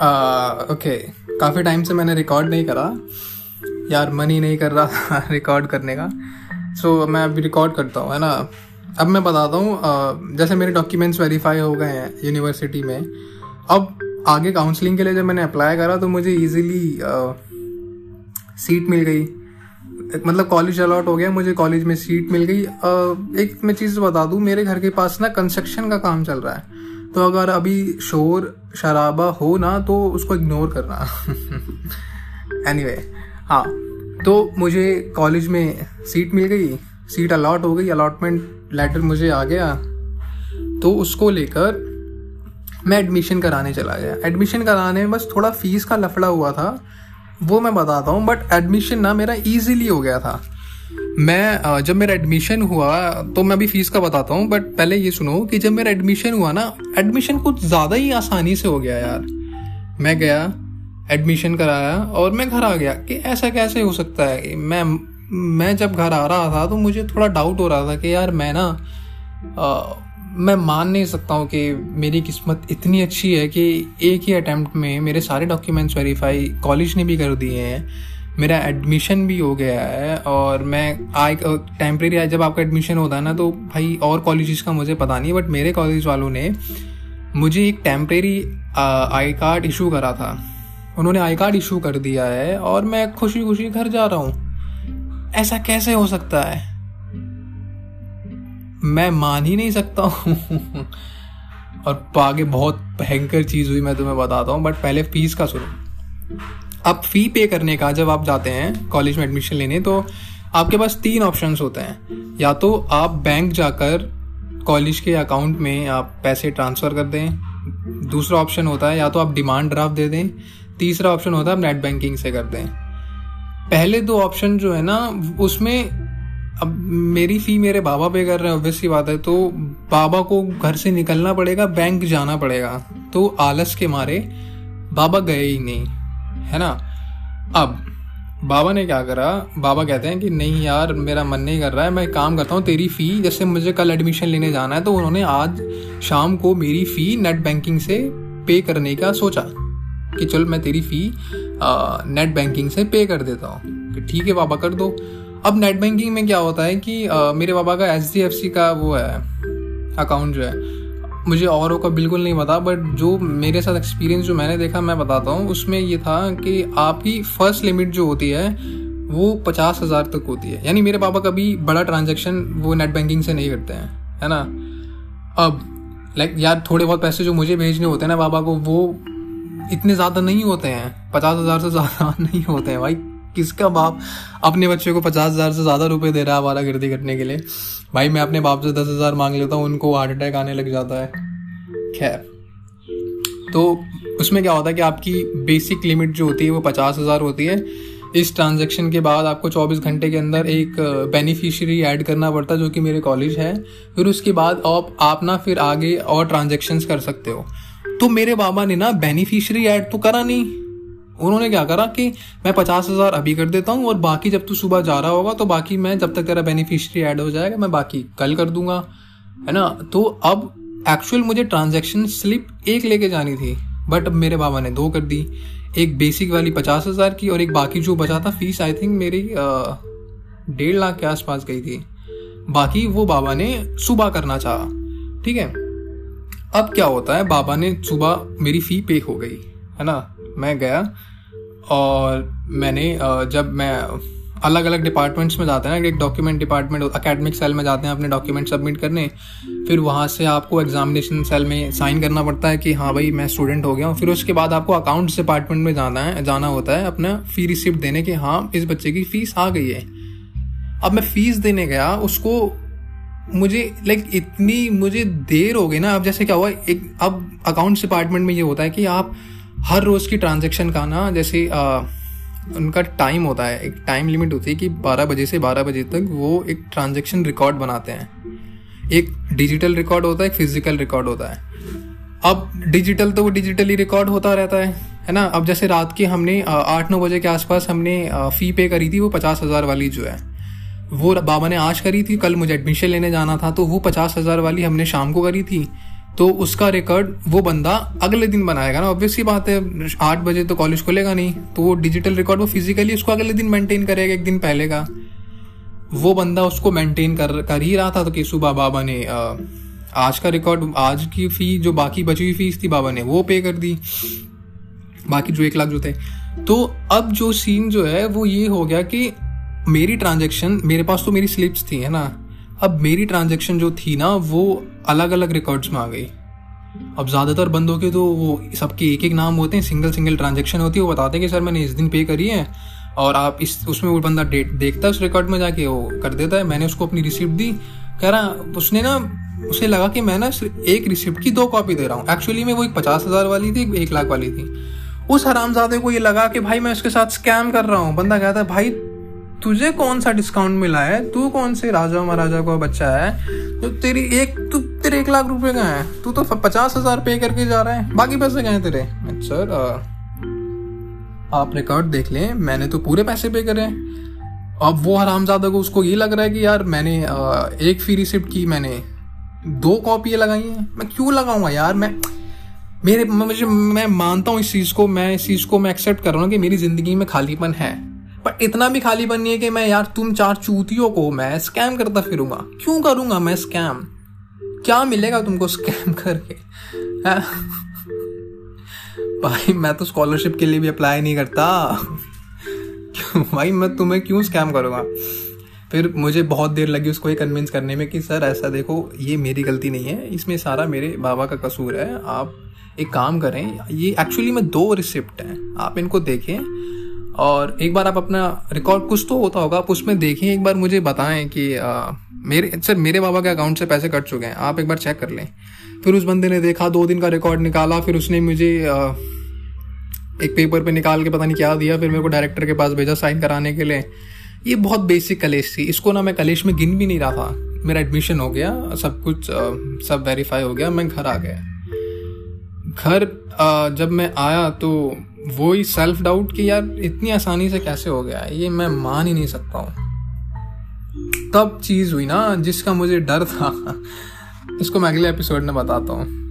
Okay काफ़ी time से मैंने रिकॉर्ड नहीं करा। यार मन ही नहीं कर रहा रिकॉर्ड करने का। सो so, मैं अभी रिकॉर्ड करता हूँ है ना? अब मैं बताता हूँ जैसे मेरे डॉक्यूमेंट्स वेरीफाई हो गए हैं यूनिवर्सिटी में अब आगे काउंसलिंग के लिए जब मैंने अप्लाई करा तो मुझे इजीली सीट मिल गई। मतलब कॉलेज अलॉट हो गया मुझे कॉलेज में सीट मिल गई। एक मैं चीज़ बता दूँ मेरे घर के पास ना कंस्ट्रक्शन का काम चल रहा है। तो अगर अभी शोर शराबा हो ना तो उसको इग्नोर करना। एनी anyway, हाँ तो मुझे कॉलेज में सीट मिल गई। सीट अलॉट हो गई अलॉटमेंट लेटर मुझे आ गया। तो उसको लेकर मैं एडमिशन कराने चला गया। एडमिशन कराने में बस थोड़ा फ़ीस का लफड़ा हुआ था वो मैं बताता हूँ बट एडमिशन ना मेरा इजीली हो गया था। मैं जब मेरा एडमिशन हुआ तो मैं अभी फ़ीस का बताता हूँ बट पहले ये सुनो कि जब मेरा एडमिशन हुआ ना एडमिशन कुछ ज़्यादा ही आसानी से हो गया यार। मैं गया एडमिशन कराया और मैं घर आ गया कि ऐसा कैसे हो सकता है? मैं मैं जब घर आ रहा था तो मुझे थोड़ा डाउट हो रहा था कि यार मैं ना आ, मैं मान नहीं सकता हूँ कि मेरी किस्मत इतनी अच्छी है कि एक ही अटैम्प्ट में मेरे सारे डॉक्यूमेंट्स वेरीफाई कॉलेज ने भी कर दिए हैं। मेरा एडमिशन भी हो गया है और मैं आई टेम्प्रेरी जब आपका एडमिशन होता है ना तो भाई और कॉलेज का मुझे पता नहीं बट मेरे कॉलेज वालों ने मुझे एक टेम्प्रेरी आई कार्ड इशू करा था। उन्होंने आई कार्ड इशू कर दिया है और मैं खुशी खुशी घर जा रहा हूँ। ऐसा कैसे हो सकता है? मैं मान ही नहीं सकता हूँ। और आगे बहुत भयंकर चीज़ हुई, मैं तुम्हें बताता हूँ बट पहले फ़ीस का सुनो। अब फ़ी पे करने का जब आप जाते हैं कॉलेज में एडमिशन लेने तो आपके पास तीन ऑप्शन होते हैं। या तो आप बैंक जाकर कॉलेज के अकाउंट में आप पैसे ट्रांसफ़र कर दें, दूसरा ऑप्शन होता है, या तो आप डिमांड ड्राफ्ट दे दें, तीसरा ऑप्शन होता है, आप नेट बैंकिंग से कर दें। पहले दो ऑप्शन जो है ना, उसमें अब मेरी फ़ी मेरे बाबा पे कर रहे हैं ऑब्वियस बात है तो बाबा को घर से निकलना पड़ेगा बैंक जाना पड़ेगा। तो आलस के मारे बाबा गए ही नहीं। है ना? अब बाबा ने क्या करा? बाबा कहते हैं कि नहीं यार मेरा मन नहीं कर रहा है मैं काम करता हूँ तेरी फ़ी जैसे मुझे कल एडमिशन लेने जाना है तो उन्होंने आज शाम को मेरी फ़ी नेट बैंकिंग से पे करने का सोचा कि चल मैं तेरी फ़ी नेट बैंकिंग से पे कर देता हूँ ठीक है बाबा कर दो। अब नेट बैंकिंग में क्या होता है कि आ, मेरे बाबा का एच का वो है अकाउंट जो है मुझे औरों का बिल्कुल नहीं पता बट जो मेरे साथ एक्सपीरियंस जो मैंने देखा, मैं बताता हूँ, उसमें ये था कि आपकी फ़र्स्ट लिमिट जो होती है, वो पचास हज़ार तक होती है। यानी मेरे पापा कभी बड़ा ट्रांजेक्शन वो नेट बैंकिंग से नहीं करते हैं, है ना? अब लाइक यार थोड़े बहुत पैसे जो मुझे भेजने होते हैं ना पापा को, वो इतने ज़्यादा नहीं होते हैं, पचास हज़ार से ज़्यादा नहीं होते हैं, भाई। किसका बाप अपने बच्चे को पचास हज़ार से ज़्यादा रुपए दे रहा है हमारा गिरदी करने के लिए? भाई, मैं अपने बाप से दस हज़ार मांग लेता हूँ, उनको हार्ट अटैक आने लग जाता है। खैर तो उसमें क्या होता है कि आपकी बेसिक लिमिट जो होती है, वो पचास हज़ार होती है। इस ट्रांजेक्शन के बाद आपको 24 घंटे के अंदर एक बेनिफिशियरी ऐड करना पड़ता है, जो कि मेरे कॉलेज है। फिर उसके बाद आप आप ना फिर आगे और ट्रांजेक्शन्स कर सकते हो। तो मेरे बाबा ने ना बेनिफिशियरी ऐड तो करा नहीं। उन्होंने क्या करा कि मैं पचास हज़ार अभी कर देता हूँ और बाकी जब तू सुबह जा रहा होगा तो बाकी मैं जब तक तेरा बेनिफिशियरी ऐड हो जाएगा, मैं बाकी कल कर दूँगा। है ना? तो अब एक्चुअल मुझे ट्रांजेक्शन स्लिप एक लेके जानी थी बट अब मेरे बाबा ने दो कर दी। एक बेसिक वाली पचास हज़ार की और एक बाकी जो बचा था फ़ीस आई थिंक मेरी डेढ़ लाख के आसपास गई थी। बाकी वो बाबा ने सुबह करना चाहा, ठीक है? अब क्या होता है, बाबा ने सुबह मेरी फ़ी पे हो गई, है ना? मैं गया और मैंने जब मैं अलग अलग डिपार्टमेंट्स में जाते हैं ना, एक डॉक्यूमेंट डिपार्टमेंट अकेडमिक सेल में जाते हैं, अपने डॉक्यूमेंट सबमिट करने, फिर वहाँ से आपको एग्जामिनेशन सेल में साइन करना पड़ता है कि हाँ भाई, मैं स्टूडेंट हो गया हूँ। फिर उसके बाद आपको अकाउंट्स डिपार्टमेंट में जाना है, जाना होता है, अपना फ़ी रिसिप्ट देने की हाँ इस बच्चे की फ़ीस आ गई है। अब मैं फ़ीस देने गया, उसको मुझे लाइक इतनी मुझे देर हो गई ना। अब जैसे क्या हुआ, एक, अब अकाउंट्स डिपार्टमेंट में ये होता है कि आप हर रोज़ की ट्रांजेक्शन का ना जैसे आ, उनका टाइम होता है एक टाइम लिमिट होती है कि 12 बजे से 12 बजे तक वो एक ट्रांजेक्शन रिकॉर्ड बनाते हैं। एक डिजिटल रिकॉर्ड होता है एक फ़िज़िकल रिकॉर्ड होता है। अब डिजिटल तो वो डिजिटली रिकॉर्ड होता रहता है है ना? अब जैसे रात की हमने आठ नौ बजे के आसपास हमने फ़ी पे करी थी वो पचास हज़ार वाली जो है। वो बाबा ने आज करी थी कल मुझे एडमिशन लेने जाना था तो वो पचास हज़ार वाली हमने शाम को करी थी। तो उसका रिकॉर्ड वो बंदा अगले दिन बनाएगा ना। ऑब्वियसली बात है, आठ बजे तो कॉलेज खुलेगा नहीं तो वो डिजिटल रिकॉर्ड वो फिजिकली उसको अगले दिन मेंटेन करेगा, एक दिन पहले का। वो बंदा उसको मेंटेन कर कर ही रहा था तो केसु बाबा ने आज का रिकॉर्ड आज की फ़ी जो बाकी बची हुई फ़ीस थी बाबा ने, वो पे कर दी। बाकी जो एक लाख जो थे। तो अब जो सीन जो है, वो ये हो गया कि मेरी ट्रांजेक्शन मेरे पास तो मेरी स्लिप्स थी, है ना? अब मेरी ट्रांजेक्शन जो थी ना, वो अलग अलग रिकॉर्ड्स में आ गई। अब ज़्यादातर बंदों के तो वो सबके एक एक नाम होते हैं सिंगल सिंगल ट्रांजेक्शन होती है, वो बताते हैं कि, सर, मैंने इस दिन पे करी है और आप इस, उसमें वो बंदा डेट देखता है उस रिकॉर्ड में जाके, वो कर देता है। मैंने उसको अपनी रिसिप्ट दी। कह रहा, उसने ना, उसे लगा कि मैं ना एक रिसिप्ट की दो कॉपी दे रहा हूँ। एक्चुअली में वो एक पचास हज़ार वाली थी, एक लाख वाली थी। उस हरामजादे को ये लगा कि, भाई, मैं उसके साथ स्कैम कर रहा हूँ। बंदा कहता है, भाई तुझे कौन सा डिस्काउंट मिला है? तू कौन से राजा महाराजा का बच्चा है? जो तो तेरी एक, तू, तेरे एक लाख रुपए का है। तू तो पचास हज़ार पे करके जा रहा है। बाकी पैसे कहे तेरे? सर आप रिकॉर्ड देख लें। मैंने तो पूरे पैसे पे करे अब वो हरामजादा को उसको ये लग रहा है कि यार मैंने एक फ़ी रिसिप्ट की, मैंने दो कॉपी लगाई हैं। मैं क्यों लगाऊँगा यार? मैं, मेरे, मुझे, मैं मानता हूँ इस चीज़ को, मैं इस चीज़ को मैं एक्सेप्ट कर रहा हूँ कि मेरी ज़िंदगी में खालीपन है। पर इतना भी खालीपन नहीं है कि मैं यार तुम चार चूतियों को मैं स्कैम करता फिरूँगा। क्यों करूँगा मैं स्कैम क्या मिलेगा तुमको स्कैम करके? भाई, मैं तो स्कॉलरशिप के लिए भी अप्लाई नहीं करता। क्यों भाई, मैं तुम्हें क्यों स्कैम करूँगा? फिर मुझे बहुत देर लगी उसको ये कन्विंस करने में कि, सर, ऐसा देखो, ये मेरी गलती नहीं है। इसमें सारा मेरे बाबा का कसूर है। आप एक काम करें, ये एक्चुअली में दो रिसिप्ट हैं। आप इनको देखें। और एक बार आप अपना रिकॉर्ड कुछ तो होता होगा आप उसमें देखें एक बार मुझे बताएँ कि आ, मेरे सर मेरे बाबा के अकाउंट से पैसे कट चुके हैं आप एक बार चेक कर लें। फिर उस बंदे ने देखा दो दिन का रिकॉर्ड निकाला फिर उसने मुझे आ, एक पेपर पे निकाल के पता नहीं क्या दिया फिर मेरे को डायरेक्टर के पास भेजा साइन कराने के लिए। ये बहुत बेसिक कलेश थी। इसको ना मैं कलेश में गिन भी नहीं रहा था। मेरा एडमिशन हो गया सब कुछ आ, सब वेरीफाई हो गया मैं घर आ गया। घर जब मैं आया तो वो ही सेल्फ डाउट कि यार इतनी आसानी से कैसे हो गया ये मैं मान ही नहीं सकता हूँ। तब चीज़ हुई ना जिसका मुझे डर था। इसको मैं अगले एपिसोड में बताता हूँ।